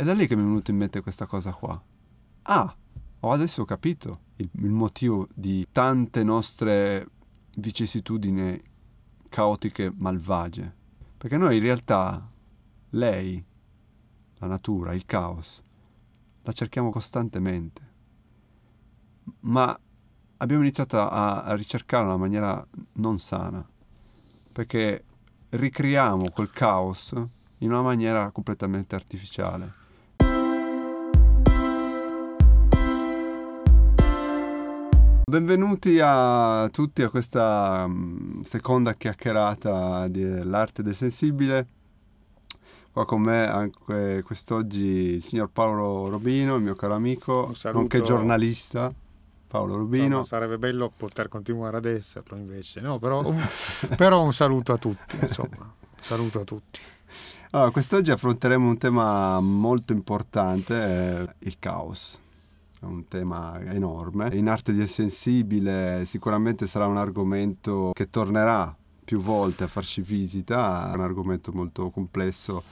è da lì che mi è venuto in mente questa cosa qua. Ah, ho adesso capito il, il motivo di tante nostre vicissitudini caotiche malvagie. Perché noi in realtà, lei, la natura, il caos, la cerchiamo costantemente. Ma abbiamo iniziato a, a ricercarla in una maniera non sana. Perché ricriamo quel caos in una maniera completamente artificiale. Benvenuti a tutti a questa um, seconda chiacchierata dell'arte del sensibile. Qua con me anche quest'oggi il signor Paolo Robino, il mio caro amico, nonché giornalista. Paolo Rubino. Insomma, sarebbe bello poter continuare ad esserlo invece, no? Però un, però un saluto a tutti, insomma, saluto a tutti. Allora, quest'oggi affronteremo un tema molto importante, eh, il caos è un tema enorme. In arte del sensibile sicuramente sarà un argomento che tornerà più volte a farci visita, è un argomento molto complesso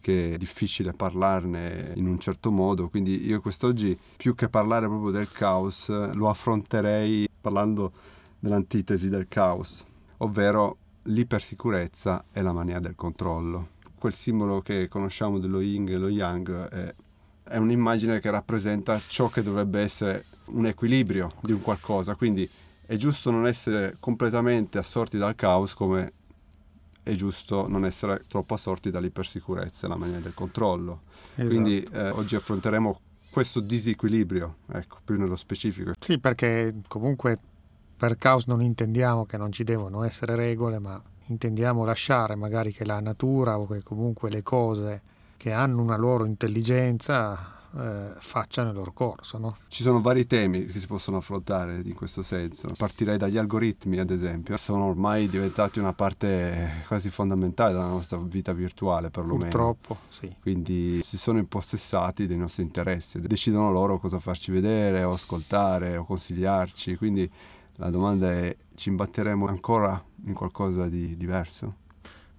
che è difficile parlarne in un certo modo, quindi io quest'oggi più che parlare proprio del caos lo affronterei parlando dell'antitesi del caos, ovvero l'ipersicurezza e la mania del controllo. Quel simbolo che conosciamo dello yin e lo yang è è un'immagine che rappresenta ciò che dovrebbe essere un equilibrio di un qualcosa, quindi è giusto non essere completamente assorti dal caos come è giusto non essere troppo assorti dall'ipersicurezza e la mania del controllo. Esatto. Quindi eh, oggi affronteremo questo disequilibrio, ecco, più nello specifico. Sì, perché comunque per caos non intendiamo che non ci devono essere regole, ma intendiamo lasciare magari che la natura o che comunque le cose che hanno una loro intelligenza eh, facciano il loro corso. No? Ci sono vari temi che si possono affrontare in questo senso. Partirei dagli algoritmi, ad esempio, sono ormai diventati una parte quasi fondamentale della nostra vita virtuale, perlomeno. Purtroppo, sì. Quindi si sono impossessati dei nostri interessi, decidono loro cosa farci vedere o ascoltare o consigliarci. Quindi la domanda è: ci imbatteremo ancora in qualcosa di diverso?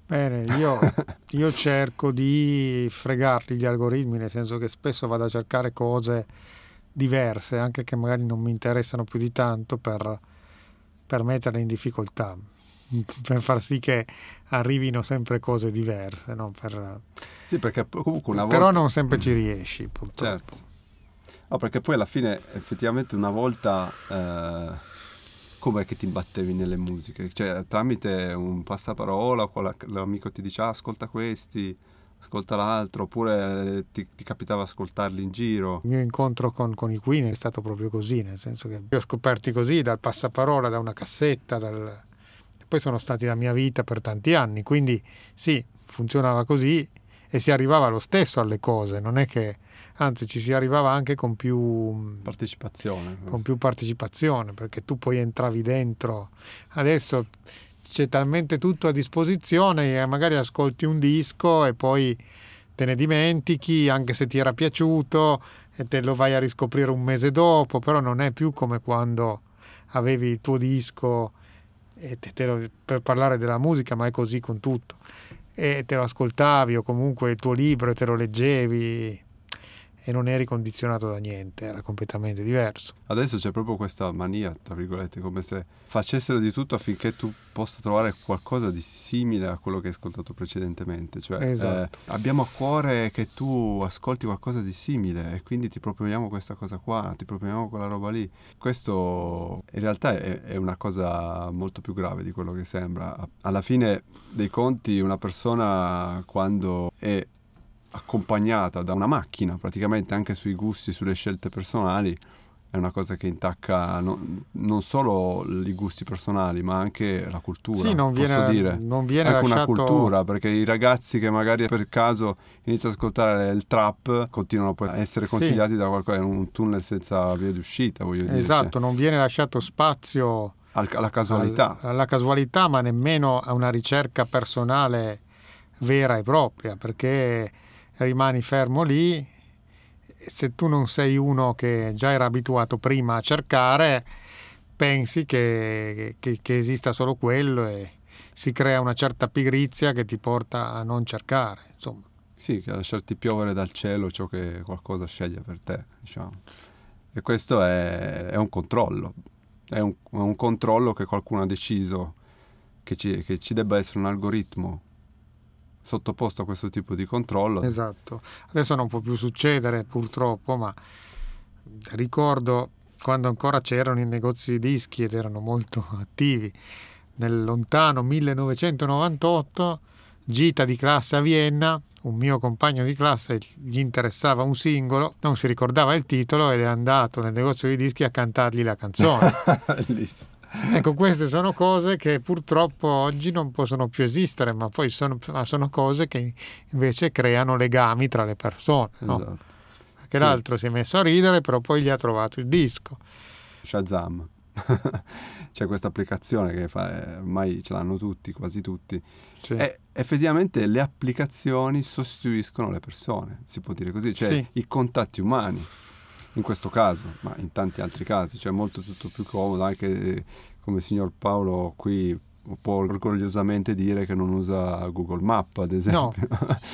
Bene, io, io, cerco di fregarli gli algoritmi, nel senso che spesso vado a cercare cose diverse, anche che magari non mi interessano più di tanto, per, per metterle in difficoltà, per far sì che arrivino sempre cose diverse. No? Per, sì, perché comunque una volta... Però non sempre ci riesci, purtroppo. Certo. No, perché poi alla fine effettivamente una volta... Eh com'è che ti imbattevi nelle musiche? Cioè, tramite un passaparola, l'amico ti dice ah, ascolta questi, ascolta l'altro, oppure ti, ti, capitava ascoltarli in giro? Il mio incontro con, con, i Queen è stato proprio così, nel senso che li ho scoperti così, dal passaparola, da una cassetta, dal... poi sono stati la mia vita per tanti anni, quindi sì, funzionava così e si arrivava lo stesso alle cose, non è che anzi ci si arrivava anche con più partecipazione, con più partecipazione perché tu poi entravi dentro. Adesso c'è talmente tutto a disposizione e magari ascolti un disco e poi te ne dimentichi anche se ti era piaciuto e te lo vai a riscoprire un mese dopo, però non è più come quando avevi il tuo disco e te, te lo, per parlare della musica, ma è così con tutto. E te lo ascoltavi o comunque il tuo libro e te lo leggevi e non eri condizionato da niente, era completamente diverso. Adesso c'è proprio questa mania, tra virgolette, come se facessero di tutto affinché tu possa trovare qualcosa di simile a quello che hai ascoltato precedentemente. Cioè, esatto. eh, abbiamo a cuore che tu ascolti qualcosa di simile e quindi ti proponiamo questa cosa qua, ti proponiamo quella roba lì. Questo in realtà è, è una cosa molto più grave di quello che sembra. Alla fine dei conti una persona quando è accompagnata da una macchina, praticamente anche sui gusti, sulle scelte personali, è una cosa che intacca no, non solo i gusti personali, ma anche la cultura. Sì, non viene, dire. Non viene anche lasciato... una cultura, perché i ragazzi che magari per caso iniziano ad ascoltare il trap continuano poi a essere consigliati sì. da qualcosa in un tunnel senza via di uscita. Voglio dire. Esatto, cioè. non viene lasciato spazio alla casualità. Al, alla casualità, ma nemmeno a una ricerca personale vera e propria, perché rimani fermo lì, se tu non sei uno che già era abituato prima a cercare, pensi che, che, che esista solo quello e si crea una certa pigrizia che ti porta a non cercare. Insomma. sì, che lasciarti piovere dal cielo ciò che qualcosa sceglie per te, diciamo. E questo è, è un controllo, è un, è un, controllo che qualcuno ha deciso che ci, che ci debba essere un algoritmo sottoposto a questo tipo di controllo. Esatto, adesso non può più succedere purtroppo, ma ricordo quando ancora c'erano i negozi di dischi ed erano molto attivi, nel lontano 1998, gita di classe a Vienna, un mio compagno di classe gli interessava un singolo, non si ricordava il titolo ed è andato nel negozio di dischi a cantargli la canzone. ecco, queste sono cose che purtroppo oggi non possono più esistere, ma poi sono, ma sono cose che invece creano legami tra le persone. No? Esatto. Perché sì. l'altro si è messo a ridere, però poi gli ha trovato il disco. Shazam. C'è questa applicazione che fa, ormai ce l'hanno tutti, quasi tutti. Sì. E effettivamente le applicazioni sostituiscono le persone, si può dire così, cioè sì. i contatti umani in questo caso, ma in tanti altri casi, cioè molto tutto più comodo, anche come il signor Paolo qui può orgogliosamente dire che non usa Google Map, ad esempio.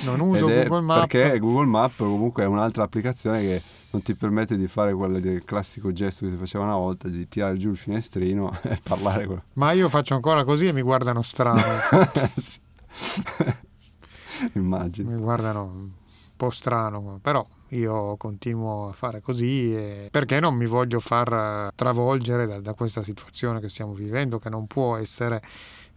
No, non uso Google Map. Perché Google Map comunque è un'altra applicazione che non ti permette di fare quel classico gesto che si faceva una volta, di tirare giù il finestrino e parlare con... Ma io faccio ancora così e mi guardano strano. Immagino. Mi guardano po' strano, però io continuo a fare così perché non mi voglio far travolgere da, da, questa situazione che stiamo vivendo, che non può essere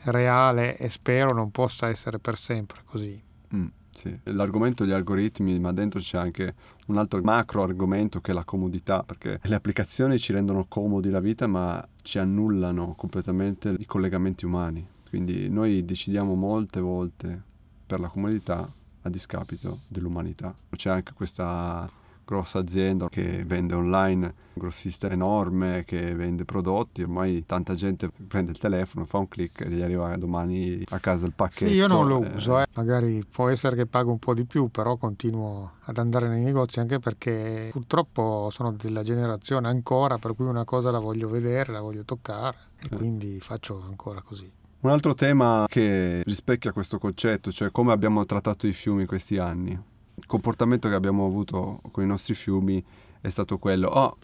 reale e spero non possa essere per sempre così. Mm, sì. L'argomento degli algoritmi, ma dentro c'è anche un altro macro argomento che è la comodità, perché le applicazioni ci rendono comodi la vita, ma ci annullano completamente i collegamenti umani. Quindi noi decidiamo molte volte per la comodità a discapito dell'umanità. C'è anche questa grossa azienda che vende online, un grossista enorme che vende prodotti, ormai tanta gente prende il telefono, fa un clic e gli arriva domani a casa il pacchetto. Sì, io non lo eh. uso, eh. magari può essere che pago un po' di più, però continuo ad andare nei negozi anche perché purtroppo sono della generazione ancora per cui una cosa la voglio vedere, la voglio toccare e eh. quindi faccio ancora così. Un altro tema che rispecchia questo concetto, cioè come abbiamo trattato i fiumi questi anni. Il comportamento che abbiamo avuto con i nostri fiumi è stato quello, oh,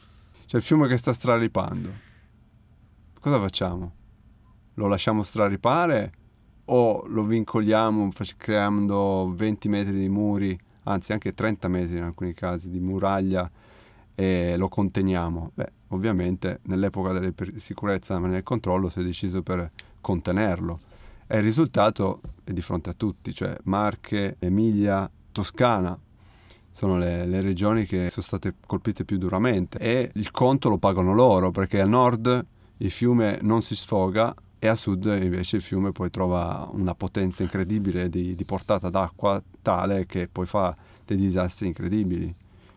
c'è il fiume che sta straripando. Cosa facciamo? Lo lasciamo straripare o lo vincoliamo creando 20 metri di muri, anzi anche 30 metri in alcuni casi di muraglia e lo conteniamo? Beh, ovviamente nell'epoca della sicurezza e nel controllo si è deciso per contenerlo. E il risultato è di fronte a tutti, cioè Marche, Emilia, Toscana sono le, le, regioni che sono state colpite più duramente e il conto lo pagano loro perché a nord il fiume non si sfoga e a sud invece il fiume poi trova una potenza incredibile di, di portata d'acqua tale che poi fa dei disastri incredibili.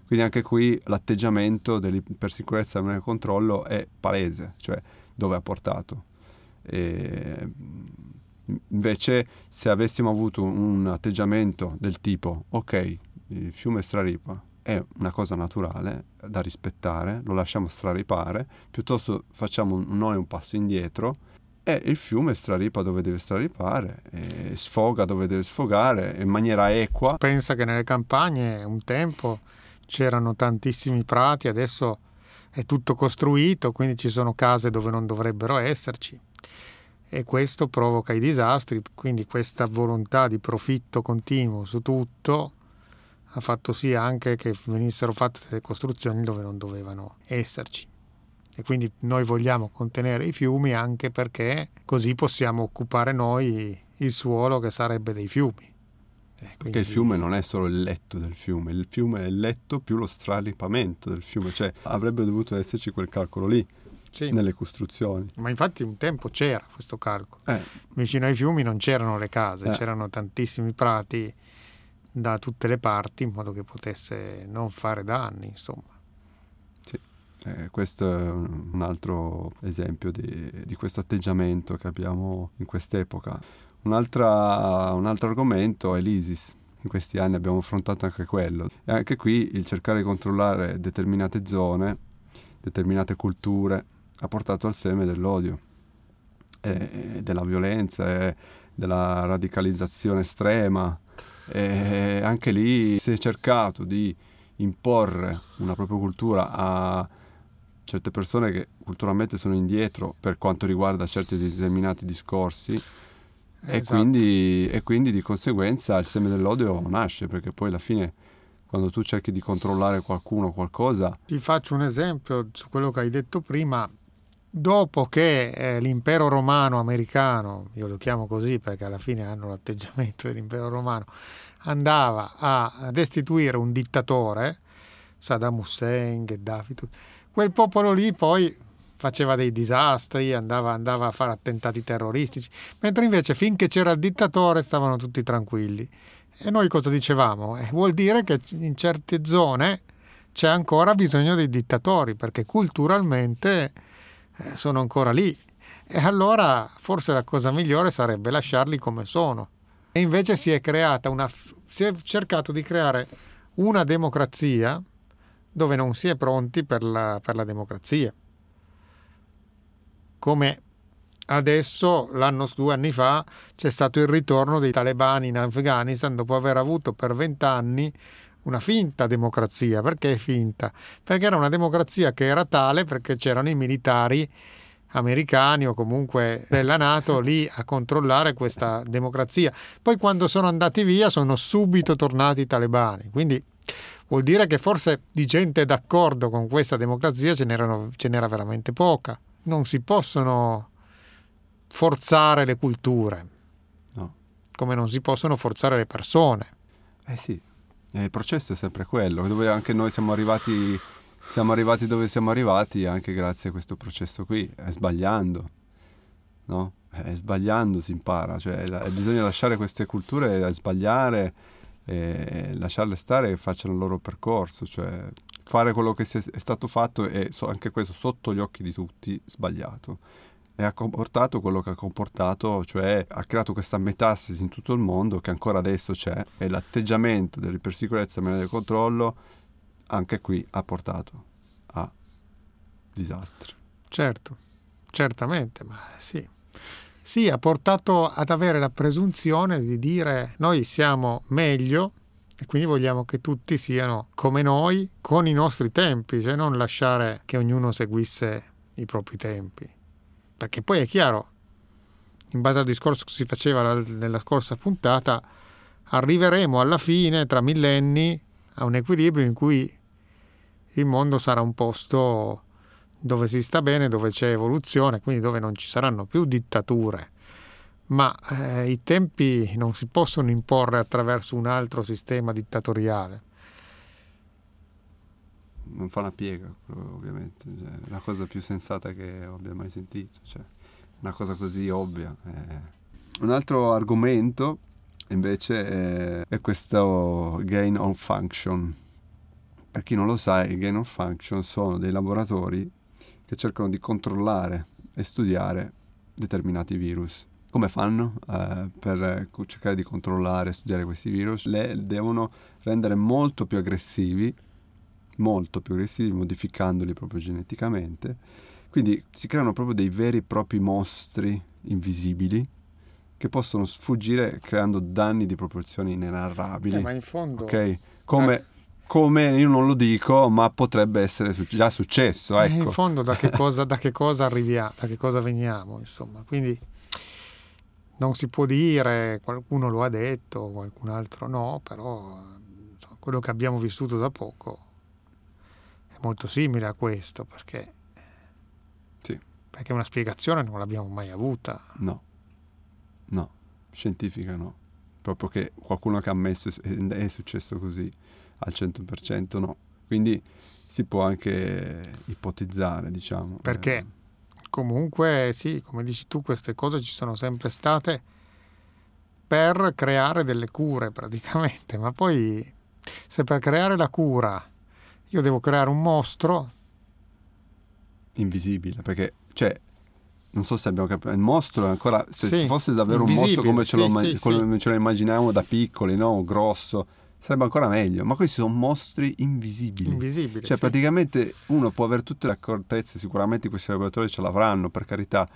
Quindi anche qui l'atteggiamento per sicurezza e controllo è palese, cioè dove ha portato. E invece se avessimo avuto un atteggiamento del tipo ok, il fiume straripa è una cosa naturale da rispettare, lo lasciamo straripare, piuttosto facciamo noi un passo indietro e il fiume straripa dove deve straripare, sfoga dove deve sfogare in maniera equa. Pensa che nelle campagne un tempo c'erano tantissimi prati, adesso è tutto costruito, quindi ci sono case dove non dovrebbero esserci e questo provoca i disastri, quindi questa volontà di profitto continuo su tutto ha fatto sì anche che venissero fatte costruzioni dove non dovevano esserci. E quindi noi vogliamo contenere i fiumi anche perché così possiamo occupare noi il suolo che sarebbe dei fiumi. Quindi... Perché il fiume non è solo il letto del fiume, il fiume è il letto più lo straripamento del fiume, cioè avrebbe dovuto esserci quel calcolo lì sì. nelle costruzioni. Ma infatti un tempo c'era questo calcolo. Eh. Vicino ai fiumi non c'erano le case, eh. c'erano tantissimi prati da tutte le parti in modo che potesse non fare danni, insomma. Sì, eh, questo è un altro esempio di, di, questo atteggiamento che abbiamo in quest'epoca. Un, un altro argomento è l'ISIS. In questi anni abbiamo affrontato anche quello. E anche qui il cercare di controllare determinate zone, determinate culture, ha portato al seme dell'odio, e della violenza, e della radicalizzazione estrema. E anche lì si è cercato di imporre una propria cultura a certe persone che culturalmente sono indietro per quanto riguarda certi determinati discorsi esatto. e, quindi, e quindi di conseguenza il seme dell'odio nasce perché poi alla fine quando tu cerchi di controllare qualcuno o qualcosa. Ti faccio un esempio su quello che hai detto prima. Dopo che eh, l'impero romano americano, io lo chiamo così perché alla fine hanno l'atteggiamento dell'impero romano, andava a destituire un dittatore, Saddam Hussein, Gheddafi, quel popolo lì poi faceva dei disastri, andava, andava, a fare attentati terroristici, mentre invece finché c'era il dittatore stavano tutti tranquilli. E noi cosa dicevamo? Eh, vuol dire che in certe zone c'è ancora bisogno dei dittatori, perché culturalmente sono ancora lì. E allora forse la cosa migliore sarebbe lasciarli come sono. E invece si è creata una si è cercato di creare una democrazia dove non si è pronti per la, per la democrazia. Come adesso, l'anno, due anni fa, c'è stato il ritorno dei talebani in Afghanistan dopo aver avuto per vent'anni una finta democrazia. Perché finta? Perché era una democrazia che era tale perché c'erano i militari americani o comunque della Nato lì a controllare questa democrazia. Poi quando sono andati via sono subito tornati i talebani. Quindi vuol dire che forse di gente d'accordo con questa democrazia ce, ce n'era veramente poca. Non si possono forzare le culture, no. come non si possono forzare le persone. Eh sì, il processo è sempre quello, dove anche noi siamo arrivati siamo arrivati dove siamo arrivati anche grazie a questo processo qui, è sbagliando, no? È sbagliando si impara, cioè bisogna lasciare queste culture a sbagliare, e lasciarle stare e facciano il loro percorso, cioè fare quello che è stato fatto e anche questo sotto gli occhi di tutti sbagliato e ha comportato quello che ha comportato, cioè ha creato questa metastasi in tutto il mondo che ancora adesso c'è e l'atteggiamento dell'ipersicurezza e del controllo anche qui ha portato a disastri. Certo, certamente, ma sì. Sì, ha portato ad avere la presunzione di dire noi siamo meglio e quindi vogliamo che tutti siano come noi con i nostri tempi, cioè non lasciare che ognuno seguisse i propri tempi. Perché poi è chiaro, in base al discorso che si faceva nella scorsa puntata, arriveremo alla fine, tra millenni, a un equilibrio in cui il mondo sarà un posto dove si sta bene, dove c'è evoluzione, quindi dove non ci saranno più dittature. Ma eh, i tempi non si possono imporre attraverso un altro sistema dittatoriale. Non fa una piega, ovviamente. Cioè, è la cosa più sensata che abbia mai sentito. Cioè, una cosa così ovvia. Eh. Un altro argomento invece è, è questo gain of function per chi non lo sa, i gain of function sono dei laboratori che cercano di controllare e studiare determinati virus. Come fanno eh, per cercare di controllare e studiare questi virus? Le devono rendere molto più aggressivi, molto più aggressivi, modificandoli proprio geneticamente. Quindi si creano proprio dei veri e propri mostri invisibili che possono sfuggire creando danni di proporzioni inenarrabili. Eh, ma in fondo... Ok? Come... Eh come io non lo dico, ma potrebbe essere su- già successo. Ecco. in fondo da che, cosa, da che cosa arriviamo, da che cosa veniamo, insomma. Quindi non si può dire, qualcuno lo ha detto, qualcun altro no, però insomma, quello che abbiamo vissuto da poco è molto simile a questo, perché, sì. perché una spiegazione non l'abbiamo mai avuta. No, no, scientifica no. Proprio che qualcuno che ha ammesso è successo così al 100% no. Quindi si può anche ipotizzare, diciamo. Perché eh. comunque sì, come dici tu, queste cose ci sono sempre state per creare delle cure praticamente, ma poi se per creare la cura io devo creare un mostro invisibile, perché cioè non so se abbiamo capito, il mostro è ancora se sì, fosse davvero un mostro come ce, sì, lo, sì, come ce lo immaginiamo da piccoli, no? grosso, Sarebbe ancora meglio, ma questi sono mostri invisibili. Invisibili. Cioè, praticamente uno può avere tutte le accortezze, sicuramente questi laboratori ce l'avranno, per carità,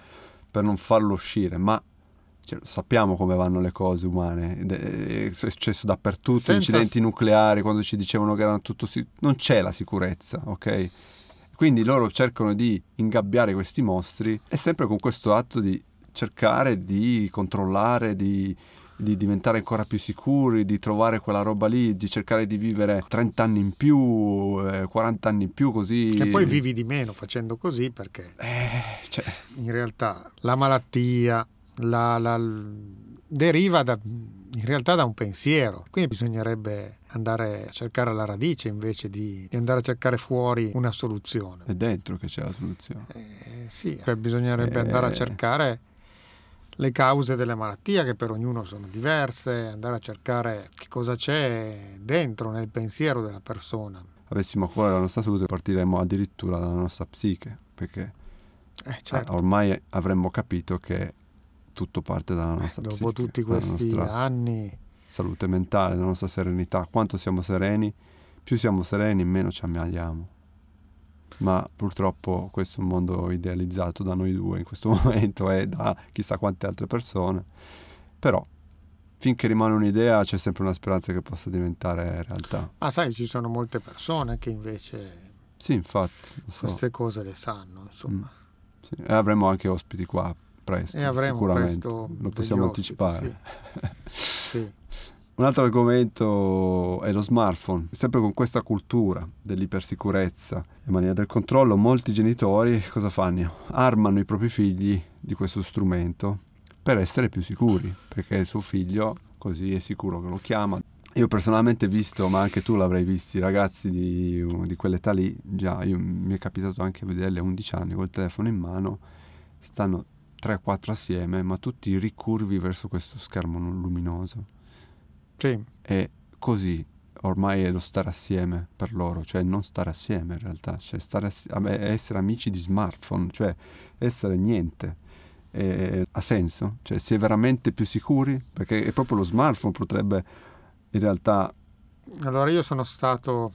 per non farlo uscire, ma cioè, sappiamo come vanno le cose umane, è successo dappertutto, Senza... incidenti nucleari, quando ci dicevano che erano tutto... non c'è la sicurezza, ok? Quindi loro cercano di ingabbiare questi mostri e sempre con questo atto di cercare di controllare, di, di diventare ancora più sicuri, di trovare quella roba lì, di cercare di vivere 30 anni in più, eh, 40 anni in più così. Che poi vivi di meno facendo così perché eh, cioè... in realtà la malattia la, la, deriva da, in realtà da un pensiero, quindi bisognerebbe andare a cercare la radice invece di, di andare a cercare fuori una soluzione. È dentro che c'è la soluzione. Eh, sì, cioè bisognerebbe eh... andare a cercare le cause delle malattie che per ognuno sono diverse, andare a cercare che cosa c'è dentro nel pensiero della persona. Avessimo a cuore la nostra salute partiremmo addirittura dalla nostra psiche, perché eh, certo. ormai avremmo capito che tutto parte dalla nostra eh, dopo psiche, tutti questi anni salute mentale, la nostra serenità, quanto siamo sereni, più siamo sereni, meno ci ammaliamo. Ma purtroppo questo è un mondo idealizzato da noi due in questo momento e da chissà quante altre persone. Però finché rimane un'idea c'è sempre una speranza che possa diventare realtà. Ma sai, ci sono molte persone che invece sì, infatti, so. queste cose le sanno, insomma. Mm. Sì. E avremo anche ospiti qua presto, e avremo sicuramente. Presto lo possiamo ospiti, anticipare. Sì. sì. Un altro argomento è lo smartphone. Sempre con questa cultura dell'ipersicurezza e mania del controllo, molti genitori cosa fanno? Armano i propri figli di questo strumento per essere più sicuri, perché il suo figlio così è sicuro che lo chiama. Io personalmente ho visto, ma anche tu l'avrai visto, i ragazzi di, di quell'età lì, già io, mi è capitato anche vederli a 11 anni col telefono in mano, stanno 3-4 assieme, ma tutti ricurvi verso questo schermo luminoso. Sì. E così ormai è lo stare assieme per loro, cioè non stare assieme in realtà, cioè stare assieme, essere amici di smartphone, cioè essere niente. E, ha senso? Cioè si è veramente più sicuri? Perché è proprio lo smartphone potrebbe in realtà... Allora io sono stato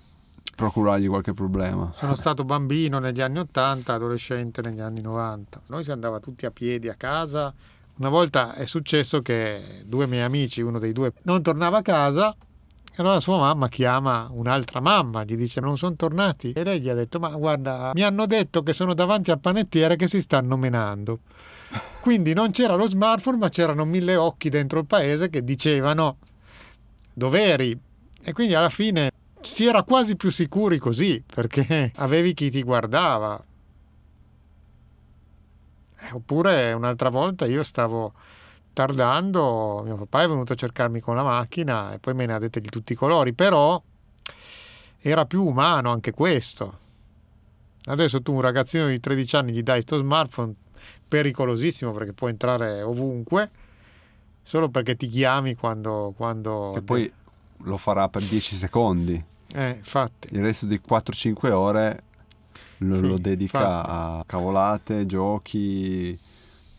procurargli qualche problema. Sono stato bambino negli anni 80, adolescente negli anni 90. Noi si andava tutti a piedi a casa. Una volta è successo che due miei amici, uno dei due, non tornava a casa e allora sua mamma chiama un'altra mamma, gli dice: Non sono tornati? E lei gli ha detto: Ma guarda, mi hanno detto che sono davanti al panettiere che si stanno menando. Quindi non c'era lo smartphone, ma c'erano mille occhi dentro il paese che dicevano doveri. E quindi alla fine si era quasi più sicuri così, perché avevi chi ti guardava. Eh, oppure un'altra volta io stavo tardando, mio papà è venuto a cercarmi con la macchina e poi me ne ha dette di tutti i colori, però era più umano anche questo. Adesso tu un ragazzino di 13 anni gli dai questo smartphone pericolosissimo perché può entrare ovunque solo perché ti chiami quando... quando e poi lo farà per 10 secondi. Eh, infatti. Il resto di 4-5 ore lo, sì, lo dedica infatti. a cavolate, giochi.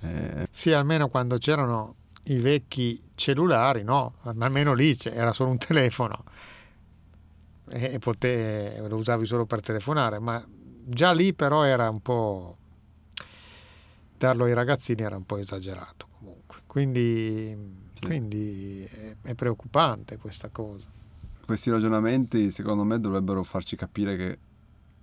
Eh. Sì, almeno quando c'erano i vecchi cellulari, no? Ma almeno lì era solo un telefono e pote, lo usavi solo per telefonare, ma già lì però era un po' darlo ai ragazzini era un po' esagerato comunque. Quindi quindi è, è preoccupante questa cosa. Questi ragionamenti secondo me dovrebbero farci capire che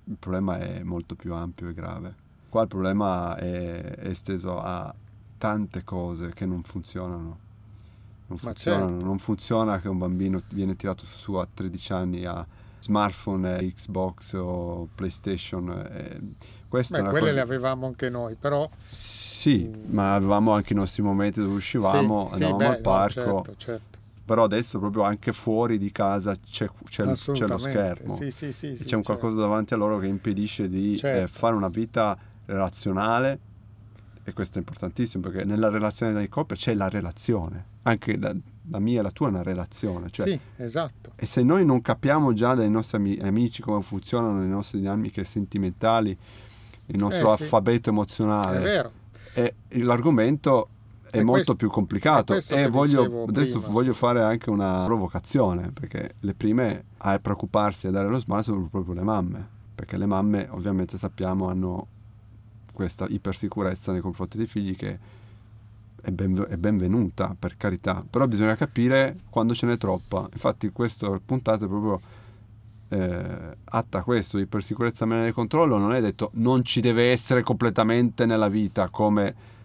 il problema è molto più ampio e grave. Qua il problema è esteso a tante cose che non funzionano. Non, funzionano. Certo. non funziona che un bambino viene tirato su a 13 anni a smartphone, Xbox o PlayStation. Eh, Beh, quelle cosa... le avevamo anche noi, però... Sì, mm. ma avevamo anche i nostri momenti dove uscivamo, sì, andavamo sì, beh, al parco. No, certo, certo. Però adesso proprio anche fuori di casa c'è, c'è, c'è lo schermo. Sì, sì, sì, c'è un qualcosa certo. davanti a loro che impedisce di eh, certo. eh, fare una vita relazionale e questo è importantissimo perché nella relazione di coppia c'è la relazione, anche la, la mia e la tua è una relazione. Cioè, sì, esatto. E se noi non capiamo già dai nostri amici come funzionano le nostre dinamiche sentimentali, il nostro eh, alfabeto sì. emozionale, è vero. E l'argomento è, è molto questo, più complicato e voglio, adesso prima. voglio fare anche una provocazione perché le prime a preoccuparsi e dare lo smalto sono proprio le mamme perché le mamme ovviamente sappiamo hanno questa ipersicurezza nei confronti dei figli che è, ben, è benvenuta, per carità, però bisogna capire quando ce n'è troppa. Infatti questo puntato è proprio eh, atta questo, ipersicurezza meno del controllo, non è detto non ci deve essere completamente nella vita come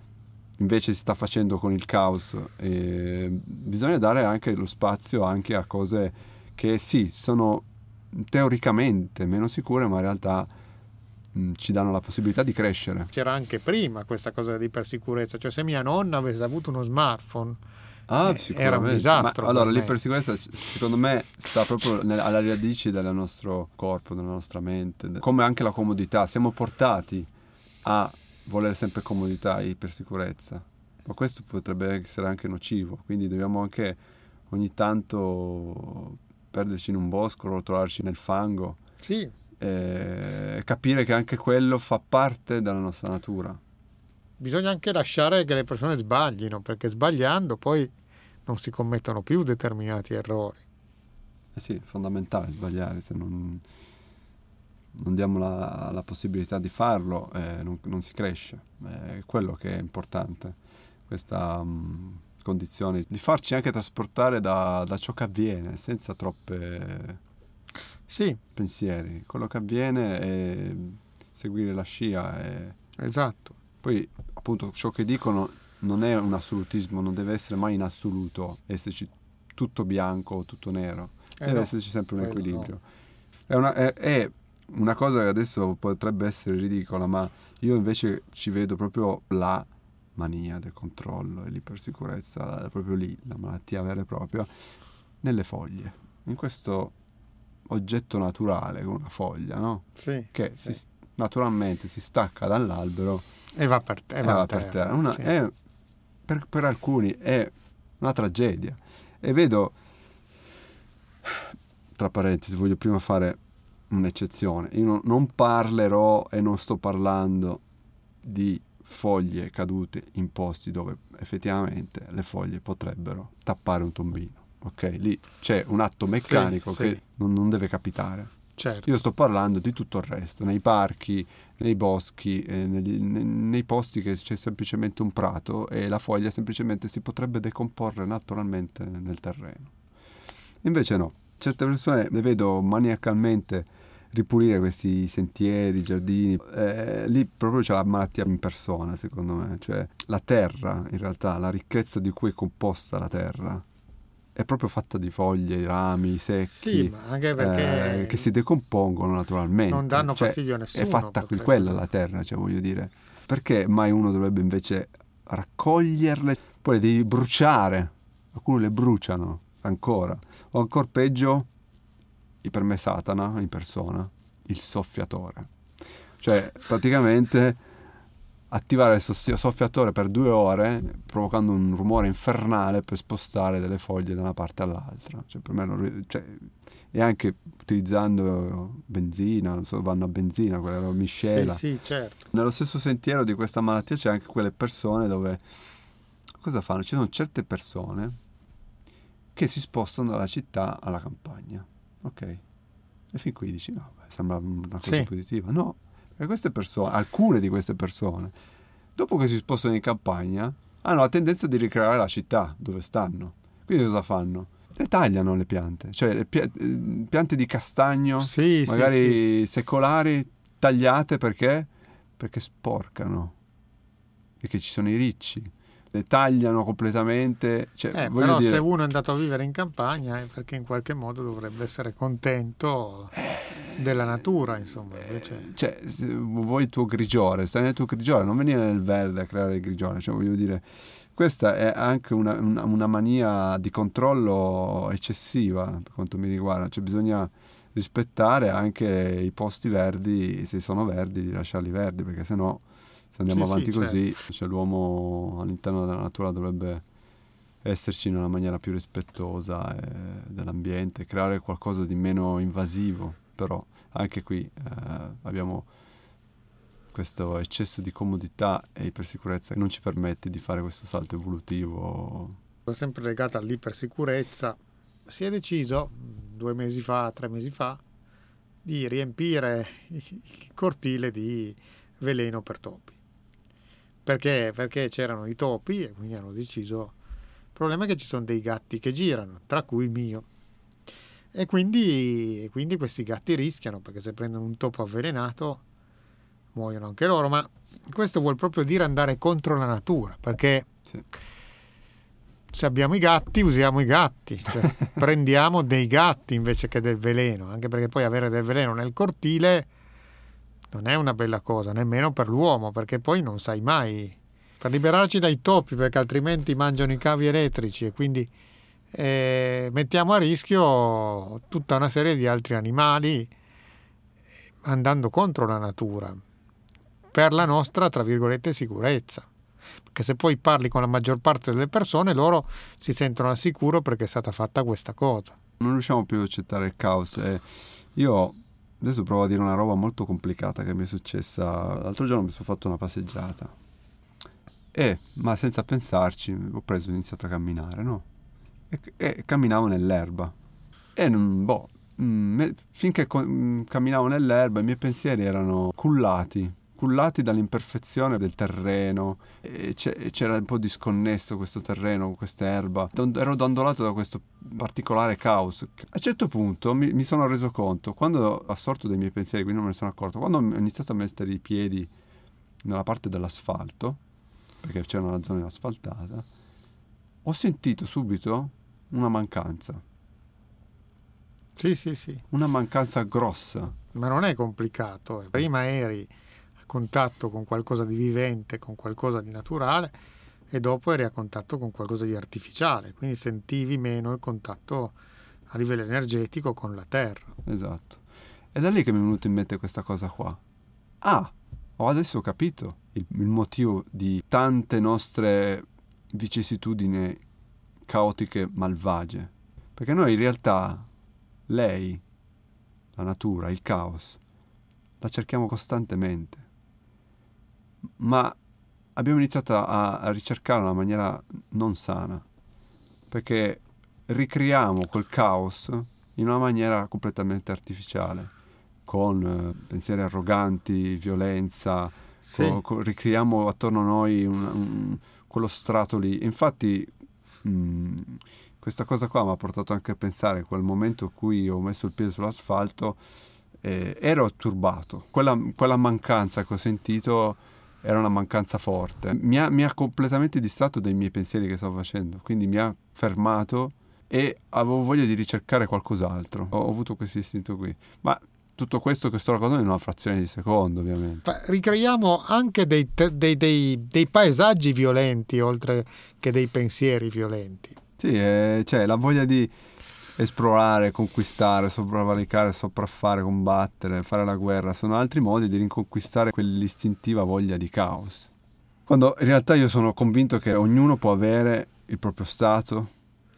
invece si sta facendo con il caos. E bisogna dare anche lo spazio anche a cose che sì, sono teoricamente meno sicure, ma in realtà mh, ci danno la possibilità di crescere. C'era anche prima questa cosa di ipersicurezza, cioè se mia nonna avesse avuto uno smartphone Ah, eh, era un disastro. Ma, allora, l'ipersicurezza secondo me sta proprio nel, alla radice del nostro corpo, della nostra mente, come anche la comodità. Siamo portati a volere sempre comodità e ipersicurezza, ma questo potrebbe essere anche nocivo, quindi dobbiamo anche ogni tanto perderci in un bosco, rotolarci nel fango. Sì. E capire che anche quello fa parte della nostra natura bisogna anche lasciare che le persone sbaglino, perché sbagliando poi non si commettono più determinati errori. Eh sì, è fondamentale sbagliare, se non, non diamo la, la, possibilità di farlo eh, non, non, si cresce, è quello che è importante, questa um, condizione di farci anche trasportare da, da ciò che avviene senza troppe sì. pensieri, quello che avviene è seguire la scia. È... Esatto. Poi appunto ciò che dicono non è un assolutismo, non deve essere mai in assoluto, esserci tutto bianco o tutto nero, eh deve no, esserci sempre un equilibrio. No. È, una, è, è, una, cosa che adesso potrebbe essere ridicola, ma io invece ci vedo proprio la mania del controllo e l'ipersicurezza, proprio lì, la malattia vera e propria, nelle foglie, in questo oggetto naturale, una foglia, no? Sì, che sì. Si, naturalmente si stacca dall'albero e va per, te, e va per terra. Una, sì. è, per, per, alcuni è una tragedia. E vedo, tra parentesi, voglio prima fare un'eccezione. Io non, non parlerò e non sto parlando di foglie cadute in posti dove effettivamente le foglie potrebbero tappare un tombino. Ok, lì c'è un atto meccanico sì, che sì. Non, non, deve capitare. Certo. Io sto parlando di tutto il resto, nei parchi, nei boschi, eh, negli, nei, posti che c'è semplicemente un prato e la foglia semplicemente si potrebbe decomporre naturalmente nel terreno. Invece no, certe persone le vedo maniacalmente ripulire questi sentieri, giardini, eh, lì proprio c'è la malattia in persona secondo me, cioè la terra in realtà, la ricchezza di cui è composta la terra è proprio fatta di foglie, rami secchi, sì, anche perché eh, che si decompongono naturalmente. Non danno cioè, fastidio a nessuno. È fatta qui, quella la terra, cioè voglio dire. Perché mai uno dovrebbe invece raccoglierle, poi le devi bruciare? Alcuni le bruciano ancora. O ancora peggio, per me Satana in persona, il soffiatore. Cioè, praticamente attivare il soffiatore per due ore provocando un rumore infernale per spostare delle foglie da una parte all'altra cioè, per me non, cioè, e anche utilizzando benzina non so, vanno a benzina quella miscela sì, sì, certo. nello stesso sentiero di questa malattia c'è anche quelle persone dove cosa fanno? ci sono certe persone che si spostano dalla città alla campagna ok e fin qui dici no beh, sembra una cosa sì. positiva no e queste persone, alcune di queste persone, dopo che si spostano in campagna, hanno la tendenza di ricreare la città dove stanno. Quindi cosa fanno? Le tagliano le piante, cioè le pi- piante di castagno, sì, magari sì. secolari, tagliate perché? Perché sporcano, perché ci sono i ricci le tagliano completamente. Cioè, eh, però dire... se uno è andato a vivere in campagna è perché in qualche modo dovrebbe essere contento della natura, insomma. Invece... Cioè, vuoi il tuo grigiore, stai nel tuo grigiore, non venire nel verde a creare il grigiore, cioè, voglio dire... Questa è anche una, una, una mania di controllo eccessiva per quanto mi riguarda, cioè bisogna rispettare anche i posti verdi, se sono verdi, di lasciarli verdi, perché sennò no se andiamo sì, avanti sì, così, certo. cioè, l'uomo all'interno della natura dovrebbe esserci in una maniera più rispettosa eh, dell'ambiente, creare qualcosa di meno invasivo, però anche qui eh, abbiamo questo eccesso di comodità e ipersicurezza che non ci permette di fare questo salto evolutivo. Sempre legata all'ipersicurezza, si è deciso due mesi fa, tre mesi fa, di riempire il cortile di veleno per topi Perché? Perché c'erano i topi e quindi hanno deciso... Il problema è che ci sono dei gatti che girano, tra cui il mio. E quindi, quindi questi gatti rischiano, perché se prendono un topo avvelenato muoiono anche loro. Ma questo vuol proprio dire andare contro la natura, perché... Sì se abbiamo i gatti usiamo i gatti, cioè, prendiamo dei gatti invece che del veleno, anche perché poi avere del veleno nel cortile non è una bella cosa, nemmeno per l'uomo, perché poi non sai mai. Per liberarci dai topi, perché altrimenti mangiano i cavi elettrici e quindi eh, mettiamo a rischio tutta una serie di altri animali andando contro la natura per la nostra, tra virgolette, sicurezza perché se poi parli con la maggior parte delle persone loro si sentono al sicuro perché è stata fatta questa cosa. Non riusciamo più ad accettare il caos. Eh, io adesso provo a dire una roba molto complicata che mi è successa. L'altro giorno mi sono fatto una passeggiata e, ma senza pensarci, ho preso e ho iniziato a camminare, no? E, e camminavo nell'erba. E boh, mm, finché co- mm, camminavo nell'erba i miei pensieri erano cullati cullati dall'imperfezione del terreno, c'era un po' disconnesso questo terreno, questa erba, ero dandolato da questo particolare caos. A un certo punto mi, mi sono reso conto, quando assorto dei miei pensieri, quindi non me ne sono accorto, quando ho iniziato a mettere i piedi nella parte dell'asfalto, perché c'era una zona asfaltata, ho sentito subito una mancanza. Sì, sì, sì. Una mancanza grossa. Ma non è complicato. Eh. Prima eri contatto con qualcosa di vivente, con qualcosa di naturale e dopo eri a contatto con qualcosa di artificiale, quindi sentivi meno il contatto a livello energetico con la terra. Esatto. È da lì che mi è venuto in mente questa cosa qua. Ah, ho adesso capito il, il motivo di tante nostre vicissitudini caotiche malvagie. Perché noi in realtà, lei, la natura, il caos, la cerchiamo costantemente ma abbiamo iniziato a, a ricercare in una maniera non sana, perché ricriamo quel caos in una maniera completamente artificiale, con eh, pensieri arroganti, violenza, sì. con, con, ricriamo attorno a noi un, un, quello strato lì. Infatti mh, mm, questa cosa qua mi ha portato anche a pensare a quel momento in cui ho messo il piede sull'asfalto, eh, ero turbato, quella, quella mancanza che ho sentito era una mancanza forte. Mi ha, mi ha completamente distratto dai miei pensieri che stavo facendo, quindi mi ha fermato e avevo voglia di ricercare qualcos'altro. Ho, ho avuto questo istinto qui. Ma tutto questo che sto raccontando in una frazione di secondo, ovviamente. Ricreiamo anche dei, dei, dei, dei paesaggi violenti oltre che dei pensieri violenti. Sì, eh, cioè la voglia di esplorare, conquistare, sopravvalicare, sopraffare, combattere, fare la guerra, sono altri modi di riconquistare quell'istintiva voglia di caos. Quando in realtà io sono convinto che ognuno può avere il proprio stato,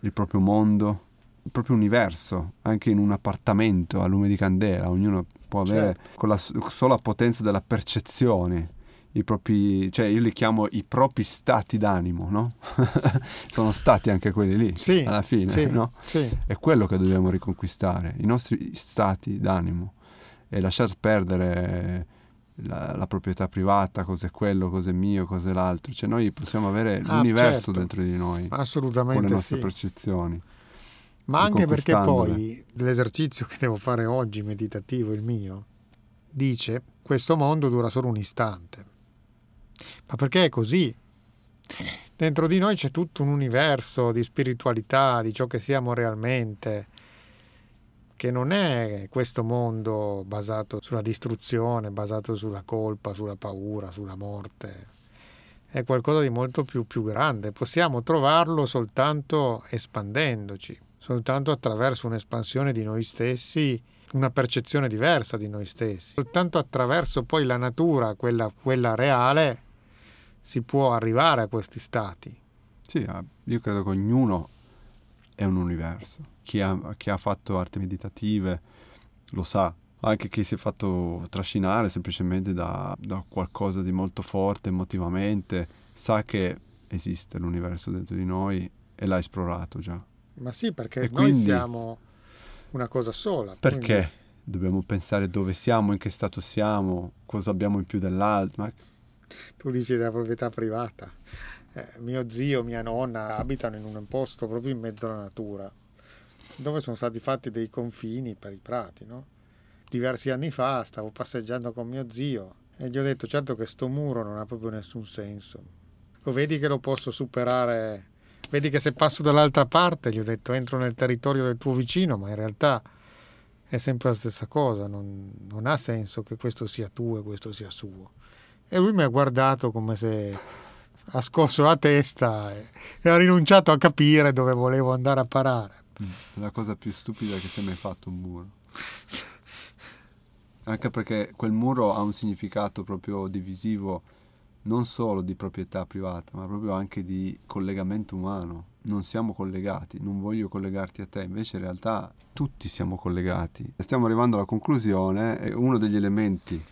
il proprio mondo, il proprio universo, anche in un appartamento a lume di candela, ognuno può avere certo. con la sola potenza della percezione i propri, cioè io li chiamo i propri stati d'animo, no? Sono stati anche quelli lì, sì, alla fine, sì, no? Sì. È quello che dobbiamo riconquistare, i nostri stati d'animo e lasciar perdere la, la proprietà privata, cos'è quello, cos'è mio, cos'è l'altro. Cioè noi possiamo avere ah, l'universo certo. dentro di noi, assolutamente con le nostre percezioni. Ma anche perché poi l'esercizio che devo fare oggi, meditativo, il mio, dice questo mondo dura solo un istante ma perché è così? Dentro di noi c'è tutto un universo di spiritualità, di ciò che siamo realmente, che non è questo mondo basato sulla distruzione, basato sulla colpa, sulla paura, sulla morte. È qualcosa di molto più, più grande. Possiamo trovarlo soltanto espandendoci, soltanto attraverso un'espansione di noi stessi una percezione diversa di noi stessi. Soltanto attraverso poi la natura, quella, quella reale, si può arrivare a questi stati. Sì, ah, io credo che ognuno è un universo. Chi ha, chi ha fatto arti meditative lo sa, anche chi si è fatto trascinare semplicemente da, da, qualcosa di molto forte emotivamente, sa che esiste l'universo dentro di noi e l'ha esplorato già. Ma sì, perché e noi quindi, siamo una cosa sola. Perché quindi... dobbiamo pensare dove siamo, in che stato siamo, cosa abbiamo in più dell'altro? Ma Tu dici della proprietà privata. Eh, mio zio, mia nonna abitano in un posto proprio in mezzo alla natura, dove sono stati fatti dei confini per i prati, no? Diversi anni fa stavo passeggiando con mio zio e gli ho detto certo che sto muro non ha proprio nessun senso. Lo vedi che lo posso superare vedi che se passo dall'altra parte, gli ho detto entro nel territorio del tuo vicino, ma in realtà è sempre la stessa cosa, non, non ha senso che questo sia tuo e questo sia suo. E lui mi ha guardato come se ha scosso la testa e, e ha rinunciato a capire dove volevo andare a parare. Mm, la cosa più stupida che si è mai fatto un muro. Anche perché quel muro ha un significato proprio divisivo non solo di proprietà privata, ma proprio anche di collegamento umano. Non siamo collegati, non voglio collegarti a te, invece in realtà tutti siamo collegati. Stiamo arrivando alla conclusione e uno degli elementi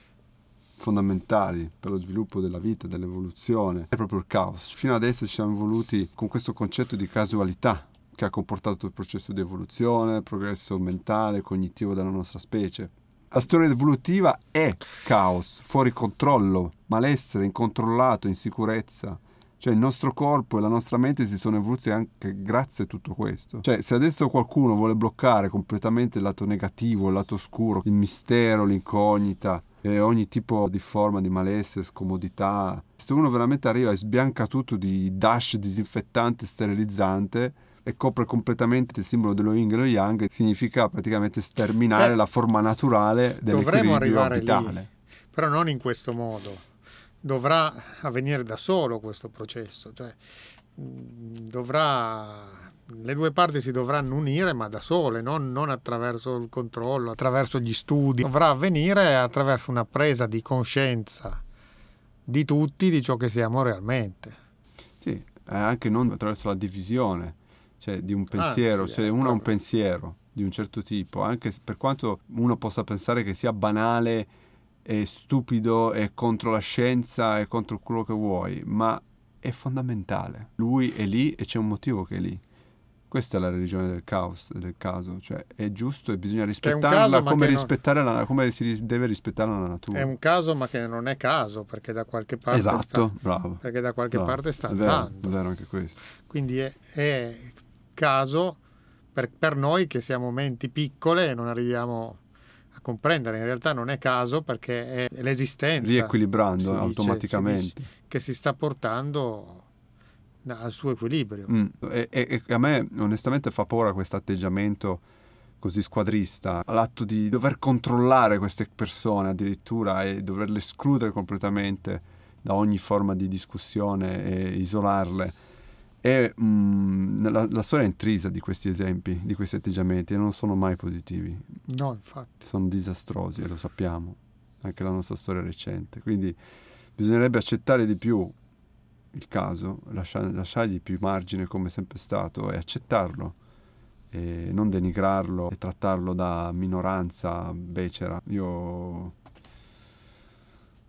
fondamentali per lo sviluppo della vita, dell'evoluzione, è proprio il caos. Fino adesso ci siamo evoluti con questo concetto di casualità che ha comportato il processo di evoluzione, il progresso mentale, cognitivo della nostra specie. La storia evolutiva è caos, fuori controllo, malessere, incontrollato, insicurezza. Cioè il nostro corpo e la nostra mente si sono evoluti anche grazie a tutto questo. Cioè se adesso qualcuno vuole bloccare completamente il lato negativo, il lato oscuro, il mistero, l'incognita e ogni tipo di forma di malessere, scomodità, se uno veramente arriva e sbianca tutto di dash disinfettante, sterilizzante, e copre completamente il simbolo dello yin e lo yang, significa praticamente sterminare Beh, la forma naturale dell'equilibrio orbitale. Lì, però non in questo modo. Dovrà avvenire da solo questo processo, cioè dovrà le due parti si dovranno unire ma da sole, non, non, attraverso il controllo, attraverso gli studi. Dovrà avvenire attraverso una presa di coscienza di tutti di ciò che siamo realmente. Sì, anche non attraverso la divisione cioè di un pensiero, sì, se uno ha un pensiero di un certo tipo, anche per quanto uno possa pensare che sia banale e stupido e contro la scienza e contro quello che vuoi, ma è fondamentale. Lui è lì e c'è un motivo che è lì. Questa è la religione del caos, del caso, cioè è giusto e bisogna rispettarla come, non... la, come si deve rispettare la natura. È un caso ma che non è caso perché da qualche parte esatto, sta, bravo, perché da qualche bravo. parte sta vero, andando. È vero anche questo. Quindi è, è caso per, per noi che siamo menti piccole e non arriviamo a comprendere. In realtà non è caso perché è l'esistenza. Riequilibrando automaticamente. Dice, che si sta portando al suo equilibrio. Mm. E, e, e, a me onestamente fa paura questo atteggiamento così squadrista, l'atto di dover controllare queste persone addirittura e doverle escludere completamente da ogni forma di discussione e isolarle e mh, mm, la, la, storia è intrisa di questi esempi, di questi atteggiamenti, e non sono mai positivi. No, infatti. Sono disastrosi e lo sappiamo, anche la nostra storia recente. Quindi bisognerebbe accettare di più il caso, lasciar, lasciargli più margine come è sempre stato e accettarlo e non denigrarlo e trattarlo da minoranza becera. Io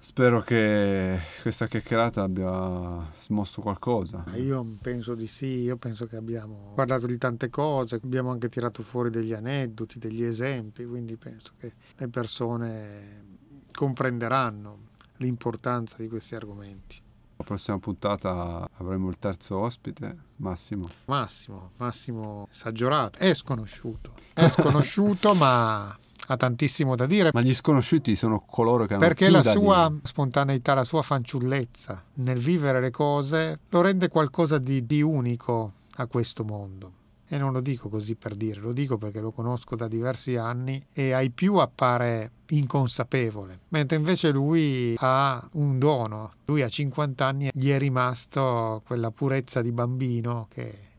Spero che questa chiacchierata abbia smosso qualcosa. Io penso di sì, io penso che abbiamo parlato di tante cose, abbiamo anche tirato fuori degli aneddoti, degli esempi, quindi penso che le persone comprenderanno l'importanza di questi argomenti. La prossima puntata avremo il terzo ospite, Massimo. Massimo, Massimo Saggiorato, è sconosciuto, è sconosciuto ma ha tantissimo da dire. Ma gli sconosciuti sono coloro che hanno Perché la sua dire. spontaneità, la sua fanciullezza nel vivere le cose lo rende qualcosa di, di unico a questo mondo. E non lo dico così per dire, lo dico perché lo conosco da diversi anni e ai più appare inconsapevole, mentre invece lui ha un dono. Lui a 50 anni gli è rimasto quella purezza di bambino che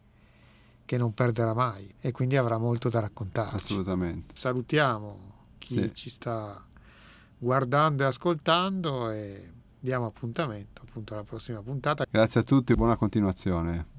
che non perderà mai e quindi avrà molto da raccontare. Assolutamente. Salutiamo chi sì. ci sta guardando e ascoltando e diamo appuntamento appunto alla prossima puntata. Grazie a tutti, buona continuazione.